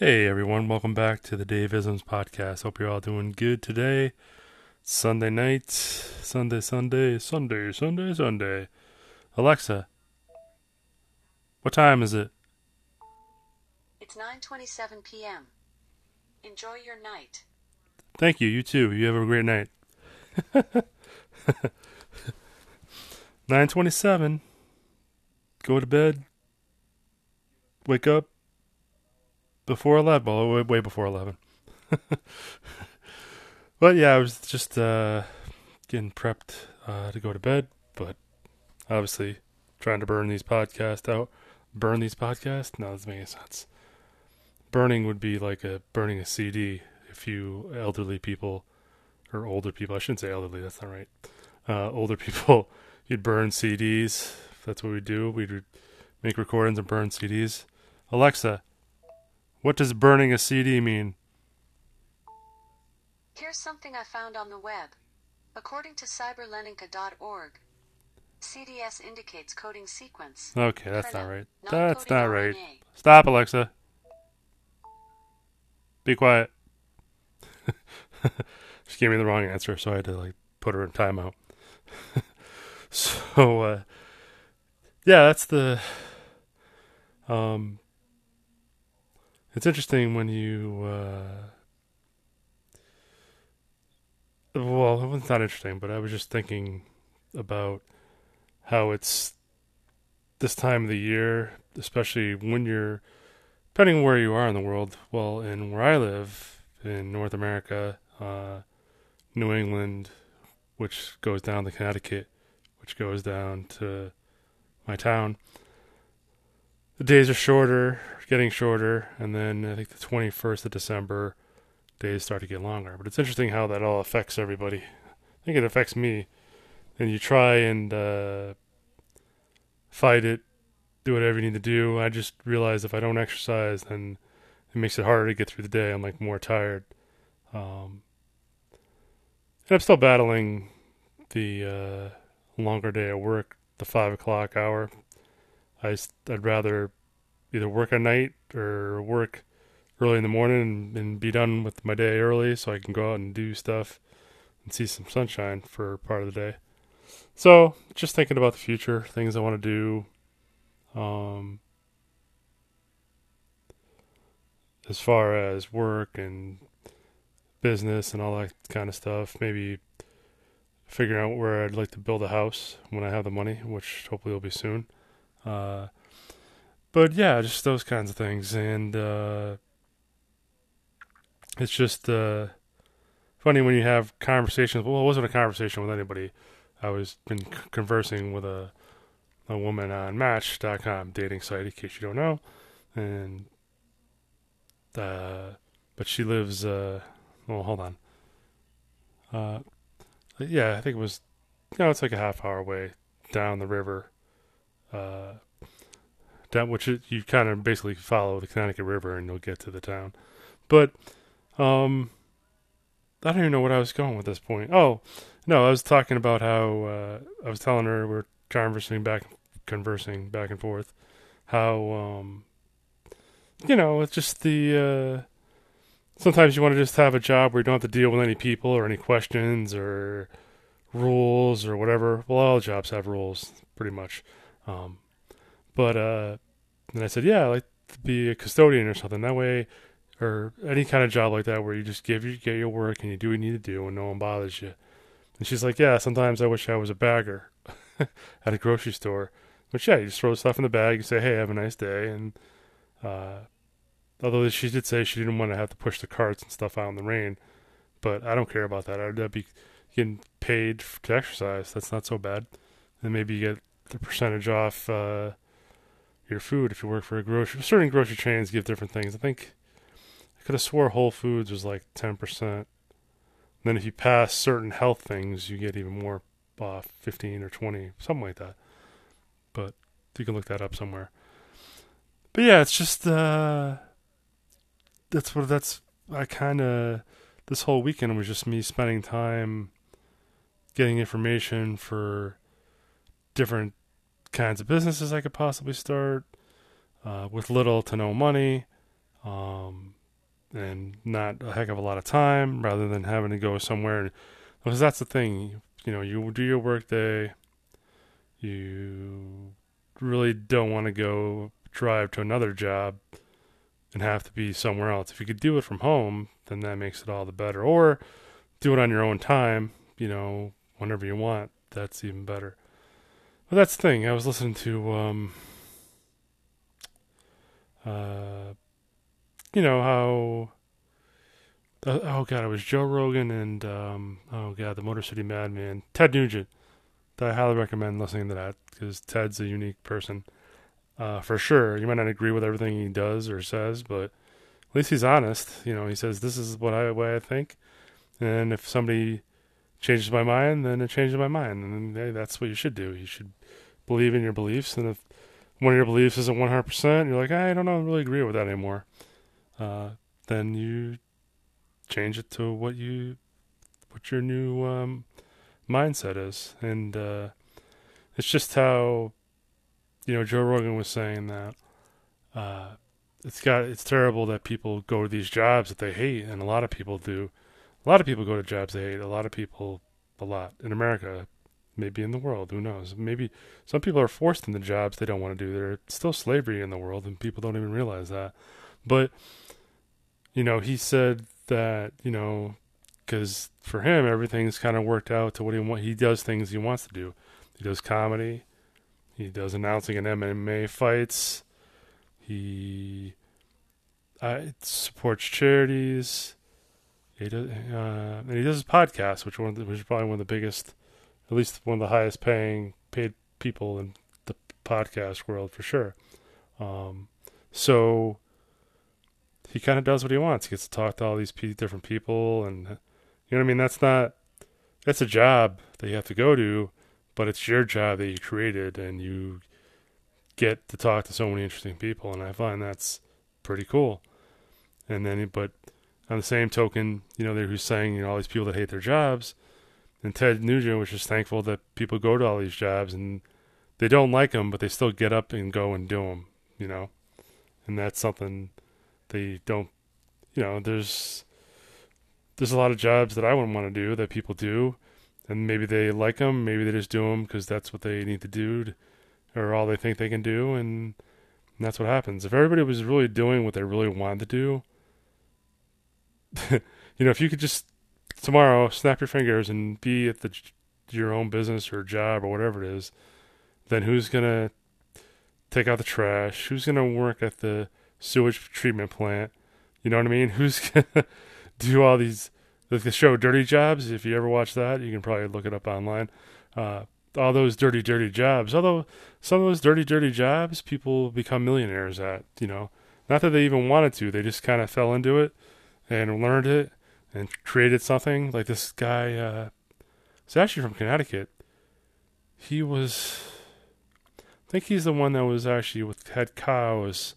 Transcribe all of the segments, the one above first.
Hey everyone, welcome back to the Dave Isms podcast. Hope you're all doing good today. Sunday night, Sunday, Sunday, Sunday, Sunday, Sunday. Alexa, what time is it? It's 9:27 p.m. Enjoy your night. Thank you. You too. You have a great night. 9:27. Go to bed. Wake up before 11. Well, way, before 11. but yeah, I was just uh, getting prepped uh, to go to bed, but obviously trying to burn these podcasts out. Burn these podcasts? No, doesn't make any sense. Burning would be like a burning a CD if you elderly people or older people, I shouldn't say elderly, that's not right. Uh, older people, you'd burn CDs. That's what we do. We'd make recordings and burn CDs. Alexa, what does burning a CD mean? Here's something I found on the web. According to cyberleninka.org, CDS indicates coding sequence. Okay, that's not right. That's not right. RNA. Stop, Alexa. Be quiet. she gave me the wrong answer, so I had to like put her in timeout. so uh yeah, that's the um it's interesting when you uh well, it's not interesting, but I was just thinking about how it's this time of the year, especially when you're depending on where you are in the world. Well, in where I live in North America, uh, New England, which goes down to Connecticut, which goes down to my town. The days are shorter, getting shorter, and then I think the 21st of December, days start to get longer. But it's interesting how that all affects everybody. I think it affects me. And you try and uh, fight it, do whatever you need to do. I just realize if I don't exercise, then it makes it harder to get through the day. I'm like more tired. Um, and I'm still battling the uh, longer day at work, the five o'clock hour. I'd rather either work at night or work early in the morning and, be done with my day early so I can go out and do stuff and see some sunshine for part of the day. So, just thinking about the future, things I want to do. Um, as far as work and business and all that kind of stuff, maybe figuring out where I'd like to build a house when I have the money, which hopefully will be soon. Uh, but yeah, just those kinds of things, and uh, it's just uh, funny when you have conversations. Well, it wasn't a conversation with anybody. I was been conversing with a a woman on Match.com dating site, in case you don't know, and uh, but she lives. Uh, well, hold on. Uh, yeah, I think it was. You know, it's like a half hour away down the river. Uh, down which you kind of basically follow the Connecticut River and you'll get to the town. But um, I don't even know what I was going with this point. Oh, no, I was talking about how uh, I was telling her we're conversing back, conversing back and forth. How um, you know, it's just the uh, sometimes you want to just have a job where you don't have to deal with any people or any questions or rules or whatever. Well, all jobs have rules, pretty much. Um, but uh, and I said, yeah, I like to be a custodian or something. That way, or any kind of job like that where you just give you get your work and you do what you need to do and no one bothers you. And she's like, yeah, sometimes I wish I was a bagger at a grocery store. But yeah, you just throw stuff in the bag, you say, hey, have a nice day. And uh, although she did say she didn't want to have to push the carts and stuff out in the rain, but I don't care about that. I'd be getting paid to exercise. That's not so bad. And maybe you get the percentage off uh, your food if you work for a grocery. Certain grocery chains give different things. I think I could have swore Whole Foods was like ten percent. Then if you pass certain health things, you get even more off, fifteen or twenty, something like that. But you can look that up somewhere. But yeah, it's just uh, that's what that's. I kind of this whole weekend was just me spending time getting information for different kinds of businesses I could possibly start uh, with little to no money. um, and not a heck of a lot of time rather than having to go somewhere. Because that's the thing, you know, you do your work day, you really don't want to go drive to another job and have to be somewhere else. If you could do it from home, then that makes it all the better. Or do it on your own time, you know, whenever you want. That's even better. That's the thing. I was listening to, um, uh, you know how. Uh, oh god, it was Joe Rogan and um, oh god, the Motor City Madman, Ted Nugent. I highly recommend listening to that because Ted's a unique person, uh, for sure. You might not agree with everything he does or says, but at least he's honest. You know, he says this is what I way I think, and if somebody changes my mind, then it changes my mind, and hey, that's what you should do. You should believe in your beliefs, and if one of your beliefs isn't 100%, you're like, I don't know, I really agree with that anymore. Uh, then you change it to what you, what your new um, mindset is, and uh, it's just how, you know, Joe Rogan was saying that. Uh, it's got it's terrible that people go to these jobs that they hate, and a lot of people do. A lot of people go to jobs they hate. A lot of people, a lot in America, maybe in the world. Who knows? Maybe some people are forced into jobs they don't want to do. There's still slavery in the world, and people don't even realize that. But you know, he said that you know, because for him everything's kind of worked out to what he want. He does things he wants to do. He does comedy. He does announcing in MMA fights. He uh, supports charities. He does, uh, and he does his podcast, which one, which is probably one of the biggest, at least one of the highest paying paid people in the podcast world for sure. Um, so he kind of does what he wants. He gets to talk to all these p- different people, and you know what I mean. That's not that's a job that you have to go to, but it's your job that you created, and you get to talk to so many interesting people, and I find that's pretty cool. And then, but on the same token, you know, who's saying, you know, all these people that hate their jobs, and Ted Nugent was just thankful that people go to all these jobs and they don't like them, but they still get up and go and do them, you know, and that's something they don't, you know, there's there's a lot of jobs that I wouldn't want to do that people do, and maybe they like them, maybe they just do them because that's what they need to do, to, or all they think they can do, and, and that's what happens. If everybody was really doing what they really wanted to do you know, if you could just tomorrow snap your fingers and be at the your own business or job or whatever it is, then who's gonna take out the trash? Who's gonna work at the sewage treatment plant? You know what I mean? Who's gonna do all these like the show Dirty Jobs? If you ever watch that, you can probably look it up online. Uh, all those dirty, dirty jobs. Although some of those dirty, dirty jobs, people become millionaires at. You know, not that they even wanted to; they just kind of fell into it and learned it and created something. Like this guy, uh, it's actually from Connecticut. He was, I think he's the one that was actually with had cows,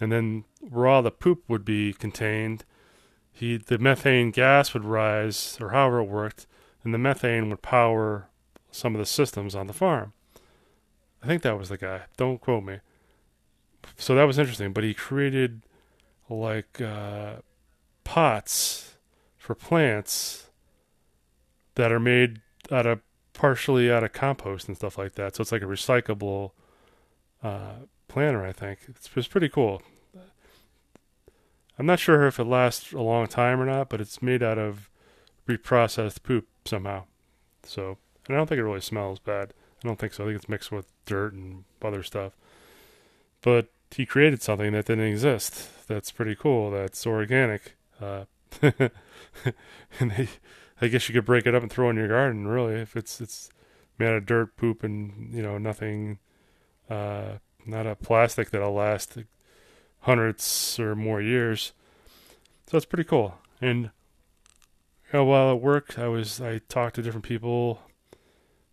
and then where all the poop would be contained, he the methane gas would rise, or however it worked, and the methane would power some of the systems on the farm. I think that was the guy. Don't quote me. So that was interesting. But he created like uh, pots for plants that are made out of partially out of compost and stuff like that. So it's like a recyclable uh, planter. I think it's, it's pretty cool. I'm not sure if it lasts a long time or not, but it's made out of reprocessed poop somehow. So and I don't think it really smells bad. I don't think so. I think it's mixed with dirt and other stuff. But he created something that didn't exist. That's pretty cool. That's organic. Uh, and they, I guess you could break it up and throw in your garden. Really, if it's it's made of dirt, poop, and you know nothing, uh, not a plastic that'll last hundreds or more years. So it's pretty cool. And you know, while at work, I was I talked to different people,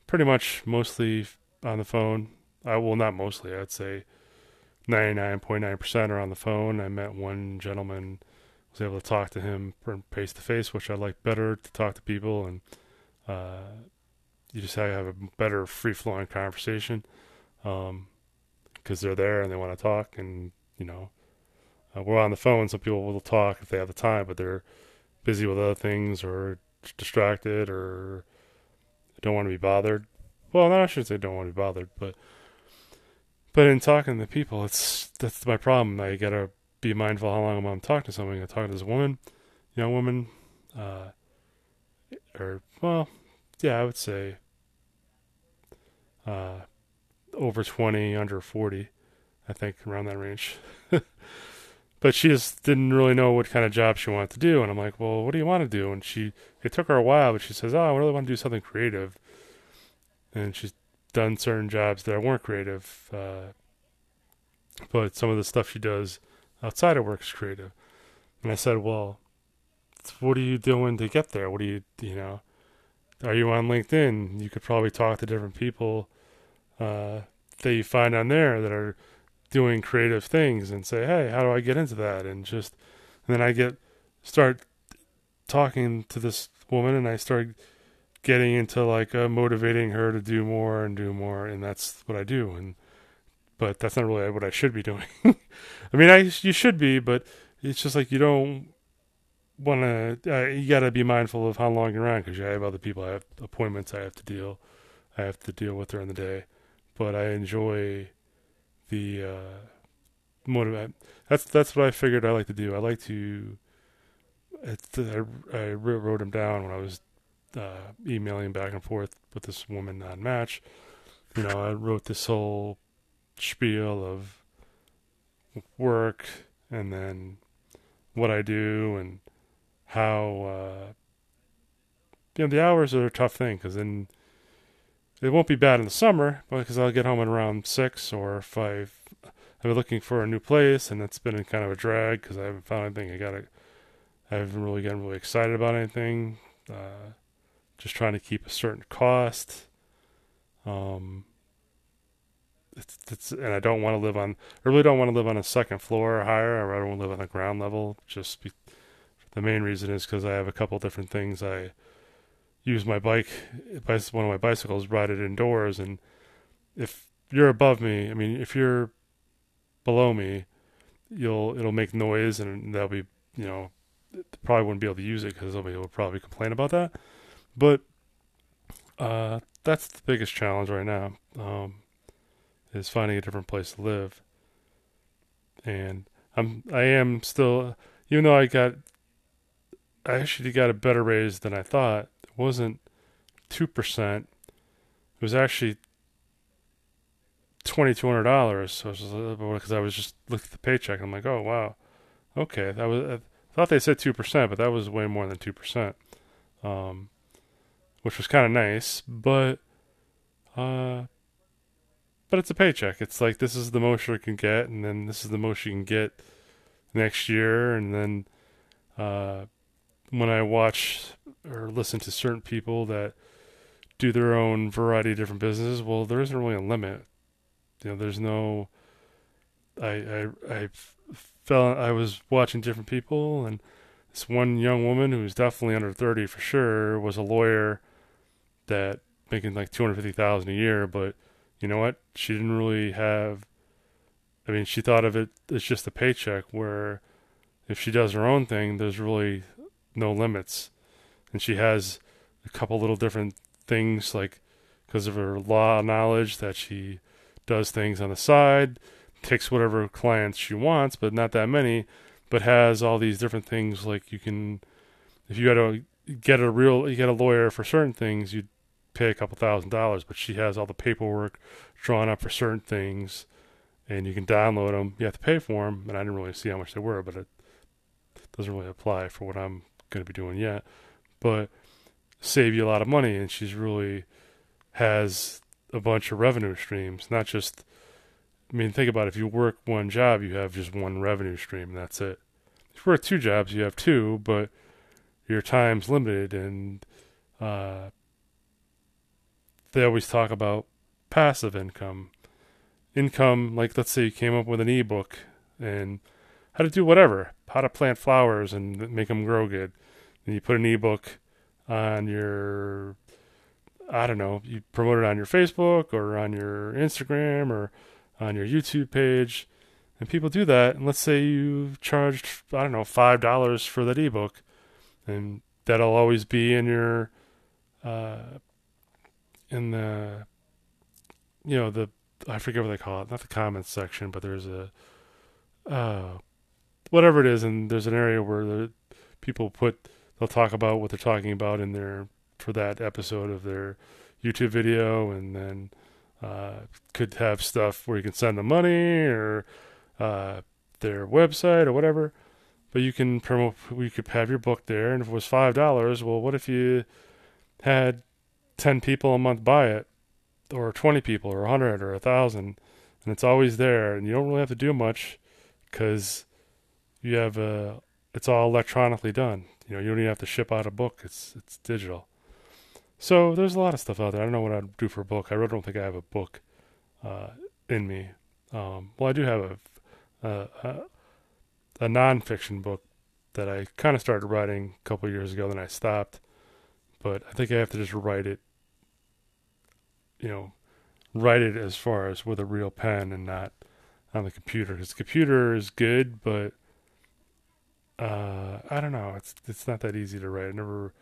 pretty much mostly on the phone. I will not mostly. I'd say ninety nine point nine percent are on the phone. I met one gentleman was able to talk to him face to face, which I like better to talk to people, and uh, you just have a better free flowing conversation because um, they're there and they want to talk, and you know, uh, we're on the phone. Some people will talk if they have the time, but they're busy with other things or distracted or don't want to be bothered. Well, no, I shouldn't say don't want to be bothered, but but in talking to people, it's that's my problem. I gotta be mindful how long I'm talking to somebody. I'm talking to this woman, young woman, uh, or well, yeah, I would say uh, over 20, under 40, I think around that range. but she just didn't really know what kind of job she wanted to do. And I'm like, well, what do you want to do? And she, it took her a while, but she says, oh, I really want to do something creative. And she's done certain jobs that weren't creative. Uh, but some of the stuff she does outside of work is creative. And I said, well, what are you doing to get there? What do you, you know, are you on LinkedIn? You could probably talk to different people uh, that you find on there that are doing creative things and say, hey, how do I get into that? And just, and then I get, start talking to this woman and I start getting into like uh, motivating her to do more and do more. And that's what I do. And, but that's not really what I should be doing. I mean, I, you should be, but it's just like you don't want to, uh, you got to be mindful of how long you're on because I have other people, I have appointments I have to deal, I have to deal with during the day. But I enjoy the uh, motivate. That's that's what I figured I like to do. I like to. I, I wrote them down when I was uh, emailing back and forth with this woman on Match. You know, I wrote this whole spiel of work and then what I do and how uh, you know the hours are a tough thing because then it won't be bad in the summer because I'll get home at around six or if I've been looking for a new place and it's been kind of a drag because I haven't found anything. I got to I haven't really gotten really excited about anything. Uh, just trying to keep a certain cost. Um, it's, it's, and I don't want to live on. I really don't want to live on a second floor or higher. I don't want to live on the ground level. Just be, the main reason is because I have a couple different things I use my bike, one of my bicycles, ride it indoors. And if you're above me, I mean, if you're below me, you'll it'll make noise, and that'll be you know probably wouldn't be able to use it because somebody will probably complain about that. But uh, that's the biggest challenge right now um, is finding a different place to live. And I'm I am still even though I got I actually got a better raise than I thought It wasn't 2%. It was actually $2,200. So because I was just looking at the paycheck. I'm like, oh, wow. Okay. That was, I thought they said 2%, but that was way more than 2%. Um, which was kind of nice, but, uh, but it's a paycheck. It's like this is the most you can get, and then this is the most you can get next year, and then uh, when I watch or listen to certain people that do their own variety of different businesses, well, there isn't really a limit. You know, there's no. I I I felt I was watching different people, and this one young woman who was definitely under thirty for sure was a lawyer that making like two hundred fifty thousand a year, but you know what? She didn't really have. I mean, she thought of it as just a paycheck. Where if she does her own thing, there's really no limits. And she has a couple little different things, like because of her law knowledge, that she does things on the side, takes whatever clients she wants, but not that many, but has all these different things. Like you can, if you got to get a real, you get a lawyer for certain things, you pay a couple thousand dollars, but she has all the paperwork drawn up for certain things, and you can download them. You have to pay for them, and I didn't really see how much they were, but it doesn't really apply for what I'm going to be doing yet, but save you a lot of money. And she's really has a bunch of revenue streams, not just. I mean, think about it. if you work one job, you have just one revenue stream. And that's it. If you work two jobs, you have two, but your time's limited. And uh, they always talk about passive income. Income, like let's say you came up with an ebook and how to do whatever, how to plant flowers and make them grow good. And you put an ebook on your, I don't know, you promote it on your Facebook or on your Instagram or on your YouTube page, And people do that, and let's say you charged I don't know five dollars for that ebook, and that'll always be in your uh, in the you know the I forget what they call it, not the comments section, but there's a uh, whatever it is, and there's an area where the people put they'll talk about what they're talking about in their for that episode of their YouTube video, and then uh, could have stuff where you can send them money or uh, their website or whatever. But you can promote. We could have your book there, and if it was five dollars, well, what if you had ten people a month buy it, or twenty people, or a hundred, or a thousand, and it's always there, and you don't really have to do much because you have a. It's all electronically done. You know, you don't even have to ship out a book. It's it's digital. So there's a lot of stuff out there. I don't know what I'd do for a book. I really don't think I have a book uh, in me. Um, well, I do have a, a a nonfiction book that I kind of started writing a couple years ago, then I stopped. But I think I have to just write it, you know, write it as far as with a real pen and not on the computer. Because the computer is good, but uh, I don't know. It's it's not that easy to write. I never,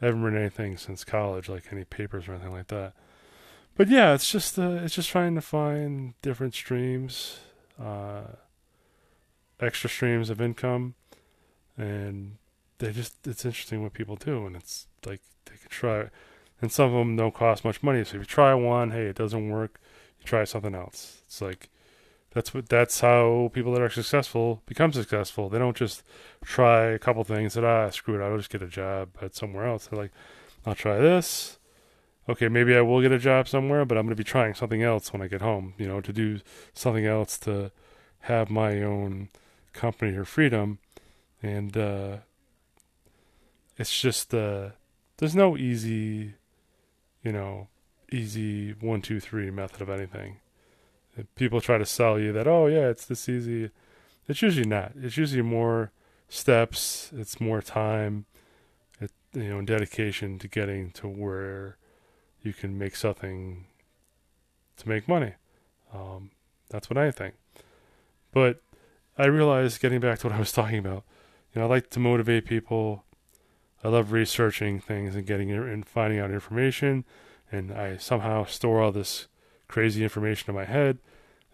I haven't written anything since college, like any papers or anything like that. But yeah, it's just uh, it's just trying to find different streams. Uh, extra streams of income, and they just it's interesting what people do, and it's like they can try, and some of them don't cost much money. So if you try one, hey, it doesn't work, you try something else. It's like that's what that's how people that are successful become successful. They don't just try a couple things that ah screw it, I'll just get a job at somewhere else. They're like, I'll try this. Okay, maybe I will get a job somewhere, but I'm going to be trying something else when I get home. You know, to do something else to have my own company or freedom and uh, it's just uh, there's no easy you know easy one two three method of anything. People try to sell you that oh yeah it's this easy it's usually not. It's usually more steps it's more time it, you know dedication to getting to where you can make something to make money. Um, that's what i think. But I realized getting back to what I was talking about, you know, I like to motivate people. I love researching things and getting and finding out information, and I somehow store all this crazy information in my head,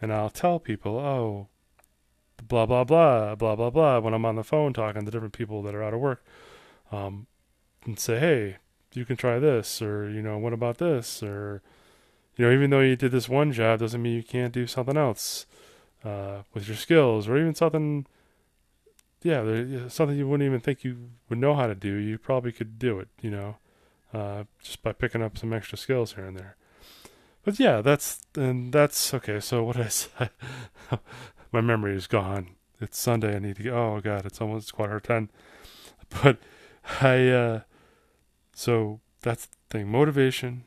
and I'll tell people, oh, blah blah blah blah blah blah when I'm on the phone talking to different people that are out of work, um, and say, hey, you can try this, or you know, what about this, or you know, even though you did this one job doesn't mean you can't do something else uh, with your skills, or even something, yeah, something you wouldn't even think you would know how to do. You probably could do it, you know, uh, just by picking up some extra skills here and there. But yeah, that's and that's okay. So what I say, my memory is gone. It's Sunday. I need to go. Oh God, it's almost quarter ten. But I, uh, so that's the thing. Motivation,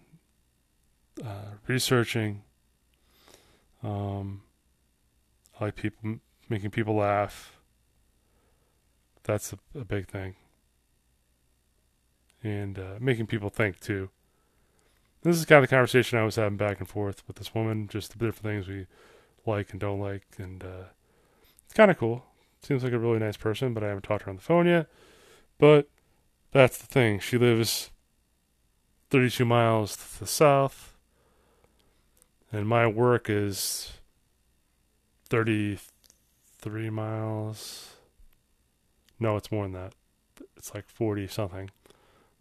uh, researching, um, I like people making people laugh. That's a, a big thing, and uh, making people think too. This is kind of the conversation I was having back and forth with this woman, just the different things we like and don't like, and uh, it's kind of cool. Seems like a really nice person, but I haven't talked to her on the phone yet. But that's the thing. She lives 32 miles to the south, and my work is 33 miles. No, it's more than that. It's like 40 something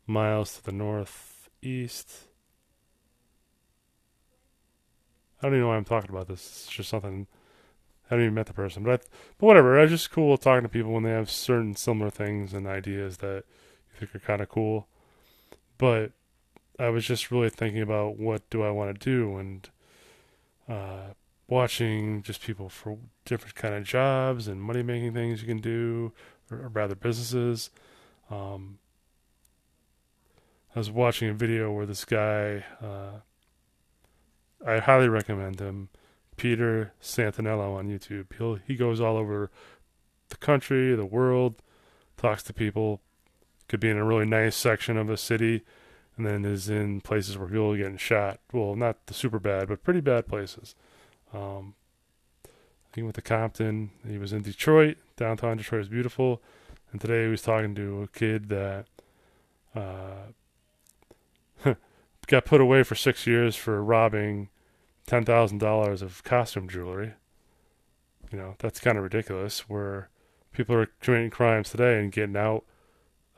miles to the northeast. I don't even know why I'm talking about this. It's just something. I haven't even met the person, but I, but whatever. It's just cool talking to people when they have certain similar things and ideas that you think are kind of cool. But I was just really thinking about what do I want to do, and uh, watching just people for different kind of jobs and money making things you can do, or, rather businesses. Um, I was watching a video where this guy, uh, I highly recommend him, Peter Santenello on YouTube. He'll he goes all over the country, the world, talks to people. Could be in a really nice section of a city, and then is in places where people are getting shot. Well, not the super bad, but pretty bad places. Um, He went to Compton. He was in Detroit. Downtown Detroit is beautiful. And today he was talking to a kid that uh, got put away for six years for robbing ten thousand dollars of costume jewelry. You know that's kind of ridiculous. Where people are committing crimes today and getting out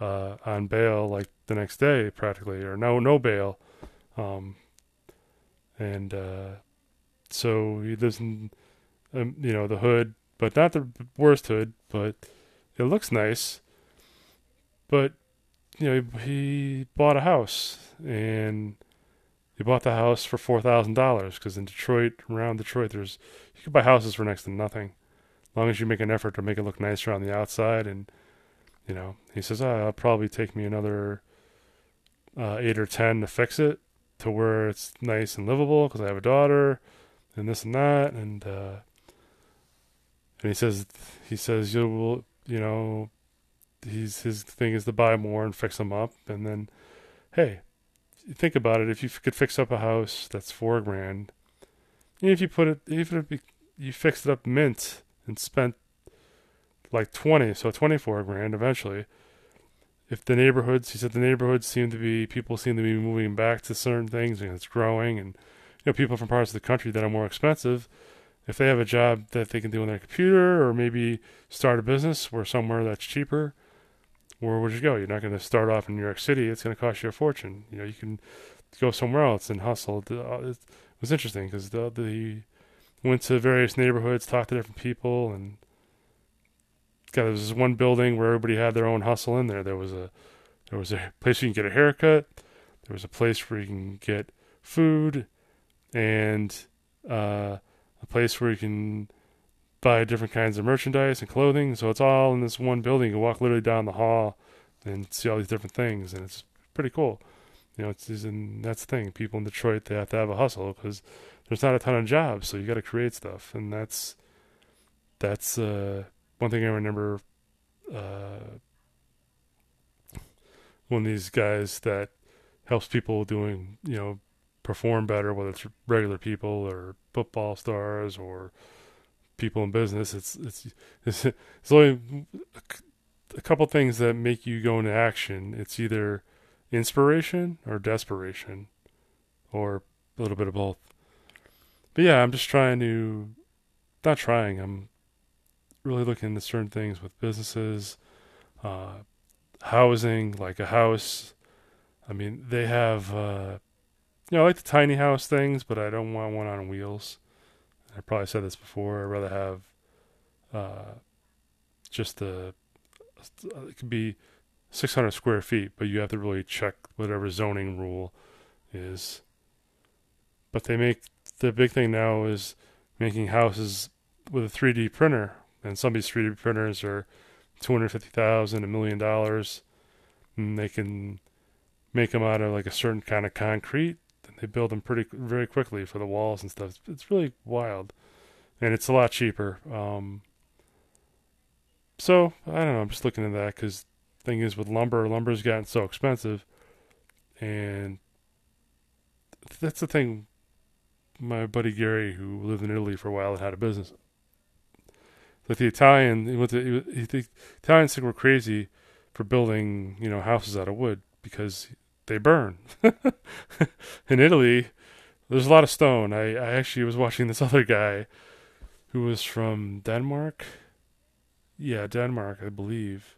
uh, on bail like the next day, practically, or no no bail. Um, and uh, so he lives in, um, you know, the hood, but not the worst hood, but it looks nice. But you know, he, he bought a house and he bought the house for four thousand dollars because in Detroit, around Detroit, there's you can buy houses for next to nothing, as long as you make an effort to make it look nicer on the outside. And you know, he says, oh, "It'll probably take me another uh, eight or ten to fix it to where it's nice and livable because I have a daughter and this and that." And uh, and he says, he says, "You will, you know." He's his thing is to buy more and fix them up, and then, hey, think about it, if you could fix up a house that's four grand, and if you put it, even if you fixed it up mint and spent like 20, so 24 grand eventually, if the neighborhoods, he said the neighborhoods seem to be, people seem to be moving back to certain things and it's growing and, you know, people from parts of the country that are more expensive, if they have a job that they can do on their computer or maybe start a business or somewhere that's cheaper, where would you go? You're not going to start off in New York City. It's going to cost you a fortune. You know, you can go somewhere else and hustle. Uh, it was interesting because the, the went to various neighborhoods, talked to different people, and God, there was this one building where everybody had their own hustle in there. There was a there was a place you can get a haircut. There was a place where you can get food, and uh, a place where you can buy different kinds of merchandise and clothing. So it's all in this one building. You can walk literally down the hall and see all these different things, and it's pretty cool. You know, it's, it's and that's the thing. People in Detroit they have to have a hustle because there's not a ton of jobs, so you got to create stuff, and that's that's uh, one thing I remember. Uh, one of these guys that helps people doing, you know, perform better, whether it's regular people or football stars or people in business. It's it's it's, it's only a couple things that make you go into action. It's either inspiration or desperation, or a little bit of both. But yeah, I'm just trying to, not trying. I'm really looking into certain things with businesses, uh, housing, like a house. I mean, they have, uh, you know, I like the tiny house things, but I don't want one on wheels. I probably said this before. I'd rather have uh, just the it could be 600 square feet, but you have to really check whatever zoning rule is. But they make the big thing now is making houses with a 3D printer, and some of these 3D printers are 250,000, a million dollars, and they can make them out of like a certain kind of concrete they build them pretty very quickly for the walls and stuff. It's, it's really wild, and it's a lot cheaper. Um, so I don't know. I'm just looking at that because thing is with lumber, lumber's gotten so expensive, and that's the thing. My buddy Gary, who lived in Italy for a while and had a business, like the Italian, he went to, he, he, the Italians think we're crazy for building, you know, houses out of wood because they burn. in Italy, there's a lot of stone. I, I actually was watching this other guy who was from Denmark. Yeah, Denmark, I believe.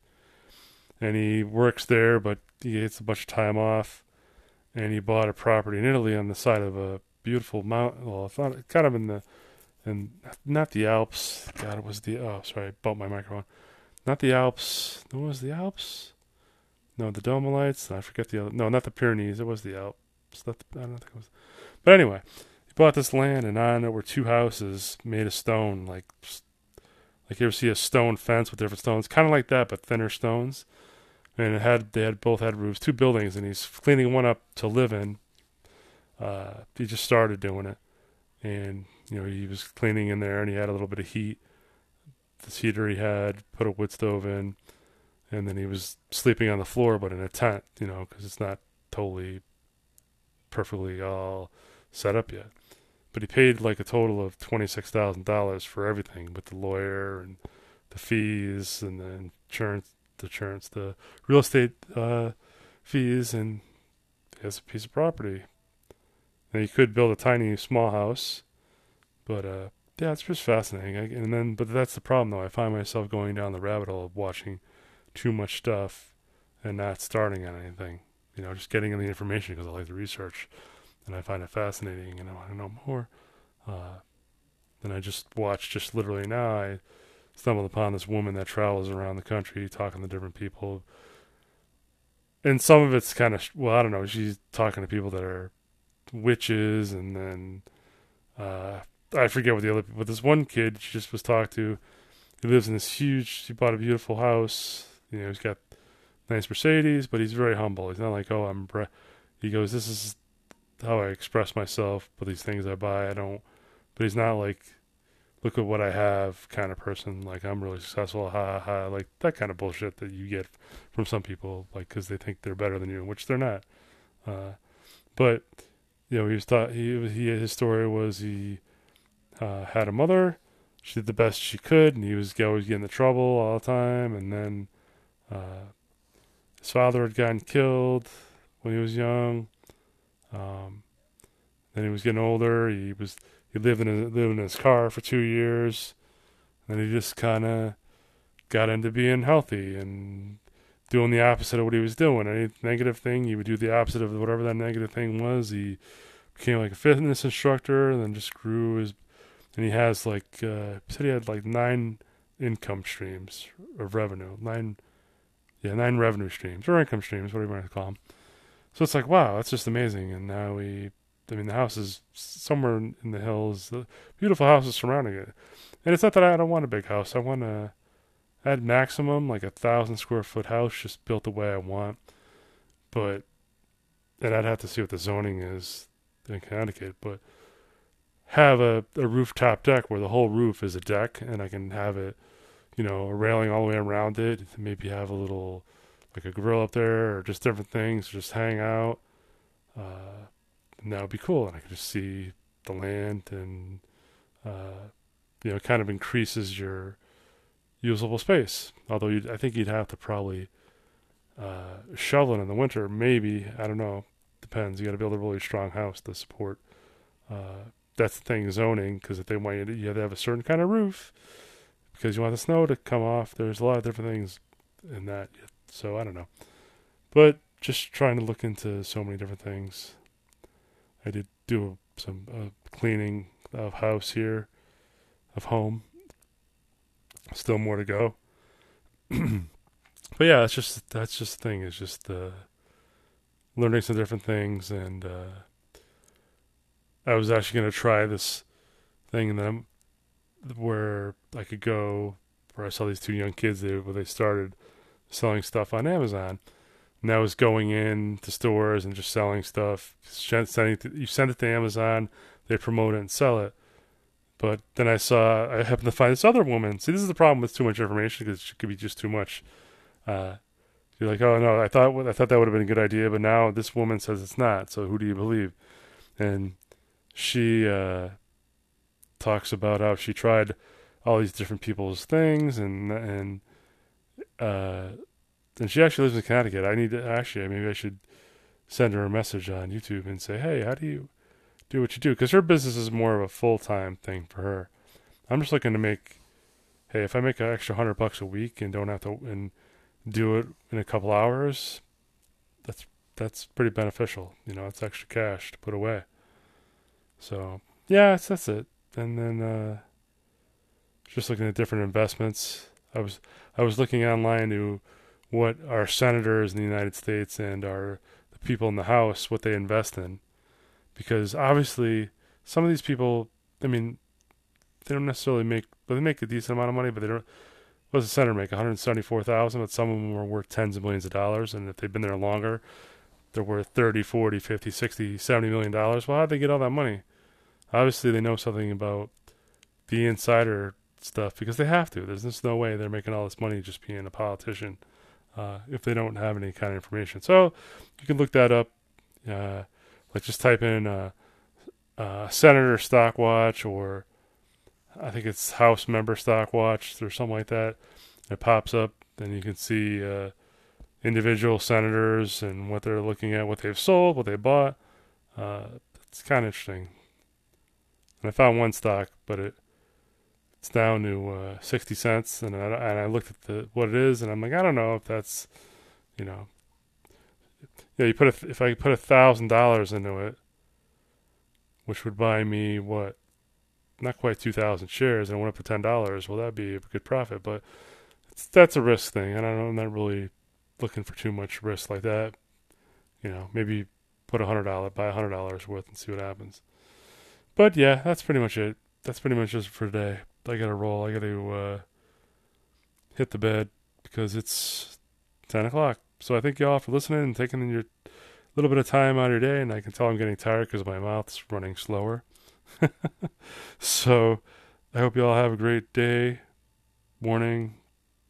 And he works there, but he gets a bunch of time off. And he bought a property in Italy on the side of a beautiful mountain. Well, it's not kind of in the, and not the Alps. God, it was the. Oh, sorry, I bumped my microphone. Not the Alps. What was the Alps? No, the Dolomites. I forget the other. No, not the Pyrenees. It was the Alps. Not the, I don't think it was. But anyway, he bought this land, and on it were two houses made of stone, like like you ever see a stone fence with different stones, kind of like that, but thinner stones. And it had they had both had roofs, two buildings, and he's cleaning one up to live in. Uh, he just started doing it, and you know he was cleaning in there, and he had a little bit of heat. This heater he had put a wood stove in and then he was sleeping on the floor, but in a tent, you know, because it's not totally perfectly all set up yet. but he paid like a total of twenty six thousand dollars for everything with the lawyer and the fees and the insurance, the insurance, the real estate uh, fees, and he has a piece of property. And he could build a tiny small house, but uh, yeah, it's just fascinating. I, and then, but that's the problem though. I find myself going down the rabbit hole of watching too much stuff and not starting on anything. You know, just getting in the information because I like the research and I find it fascinating and I want to know more. Uh, and I just watched just literally now. I stumbled upon this woman that travels around the country talking to different people. And some of it's kind of well, I don't know. She's talking to people that are witches, and then uh, I forget what the other. But this one kid she just was talked to. He lives in this huge. He bought a beautiful house. You know, he's got nice Mercedes, but he's very humble. He's not like, oh, I'm. Bre-. He goes, this is how I express myself But these things I buy. I don't. But he's not like, look at what I have kind of person. Like I'm really successful, ha ha, like that kind of bullshit that you get from some people, like because they think they're better than you, which they're not. Uh, but you know, he was thought he he his story was he uh, had a mother. She did the best she could, and he was always getting into trouble all the time. And then uh, his father had gotten killed when he was young. Um, then he was getting older. He was he lived in his, lived in his car for two years, and he just kind of got into being healthy and doing the opposite of what he was doing. Any negative thing, he would do the opposite of whatever that negative thing was. He became like a fitness instructor, and then just grew his. And he has like uh, said he had like nine income streams of revenue, nine, yeah, nine revenue streams or income streams, whatever you want to call them. So it's like, wow, that's just amazing. And now we, I mean, the house is somewhere in the hills, the beautiful houses surrounding it. And it's not that I don't want a big house. I want a, at maximum, like a thousand square foot house, just built the way I want. But, and I'd have to see what the zoning is in Connecticut, but have a, a rooftop deck where the whole roof is a deck and I can have it, you know, a railing all the way around it. Maybe have a little like a grill up there or just different things, just hang out. Uh, and that would be cool. And I could just see the land and, uh, you know, kind of increases your usable space. Although I think you'd have to probably uh, shovel it in the winter. Maybe. I don't know. Depends. You got to build a really strong house to support. Uh, that's the thing, zoning, because if they want you to, you have to have a certain kind of roof because you want the snow to come off. There's a lot of different things in that so I don't know. But just trying to look into so many different things. I did do some uh, cleaning of house here, of home. Still more to go. but yeah, that's just that's just the thing. It's just uh, learning some different things, and uh, I was actually going to try this thing, and then where I could go, where I saw these two young kids there, where they started selling stuff on Amazon. And that was going in to stores and just selling stuff. Sending to, you send it to Amazon, they promote it and sell it. But then I saw, I happened to find this other woman. See, this is the problem with too much information because it could be just too much. Uh, you're like, oh no, I thought I thought that would have been a good idea, but now this woman says it's not. So who do you believe? And she uh, talks about how she tried all these different people's things and and uh, and she actually lives in Connecticut. I need to actually maybe I should send her a message on YouTube and say, hey, how do you do what you do? Because her business is more of a full time thing for her. I'm just looking to make, hey, if I make an extra hundred bucks a week and don't have to and do it in a couple hours, that's that's pretty beneficial. You know, it's extra cash to put away. So yeah, that's, that's it. And then uh, just looking at different investments. I was I was looking online to what our senators in the United States and our the people in the House what they invest in, because obviously some of these people, I mean, they don't necessarily make, but they make a decent amount of money, but they don't. What does a senator make? One hundred seventy-four thousand, but some of them are worth tens of millions of dollars, and if they've been there longer, they're worth 30, 40, 50, 60, 70 million dollars. Well, how'd they get all that money? Obviously, they know something about the insider stuff because they have to. There's just no way they're making all this money just being a politician uh, if they don't have any kind of information. So you can look that up. Uh, like just type in uh, uh, senator stock watch or I think it's House member stock watch or something like that. It pops up and you can see uh, individual senators and what they're looking at, what they've sold, what they bought. Uh, it's kind of interesting. And I found one stock, but it it's down to uh, 60 cents and I, and I looked at the what it is and I'm like I don't know if that's you know yeah you put a, if I could put a thousand dollars into it which would buy me what not quite 2,000 shares and it went up to $10, well, that'd be a good profit. But that's a risk thing. And I I'm not really looking for too much risk like that. You know, maybe put a $100, buy a $100 worth and see what happens. But yeah, that's pretty much it. That's pretty much just for today. I got to roll. I got to uh, hit the bed because it's 10 o'clock. So I thank y'all for listening and taking your little bit of time out of your day. And I can tell I'm getting tired because my mouth's running slower. so I hope you all have a great day, morning,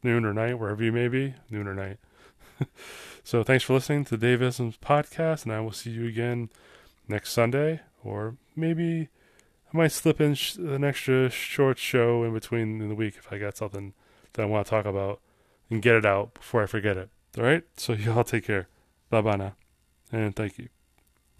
noon, or night, wherever you may be, noon or night. so thanks for listening to Dave Islam's podcast, and I will see you again next Sunday, or maybe I might slip in sh- an extra short show in between in the week if I got something that I want to talk about and get it out before I forget it. All right, so y'all take care. Bye bye now, and thank you.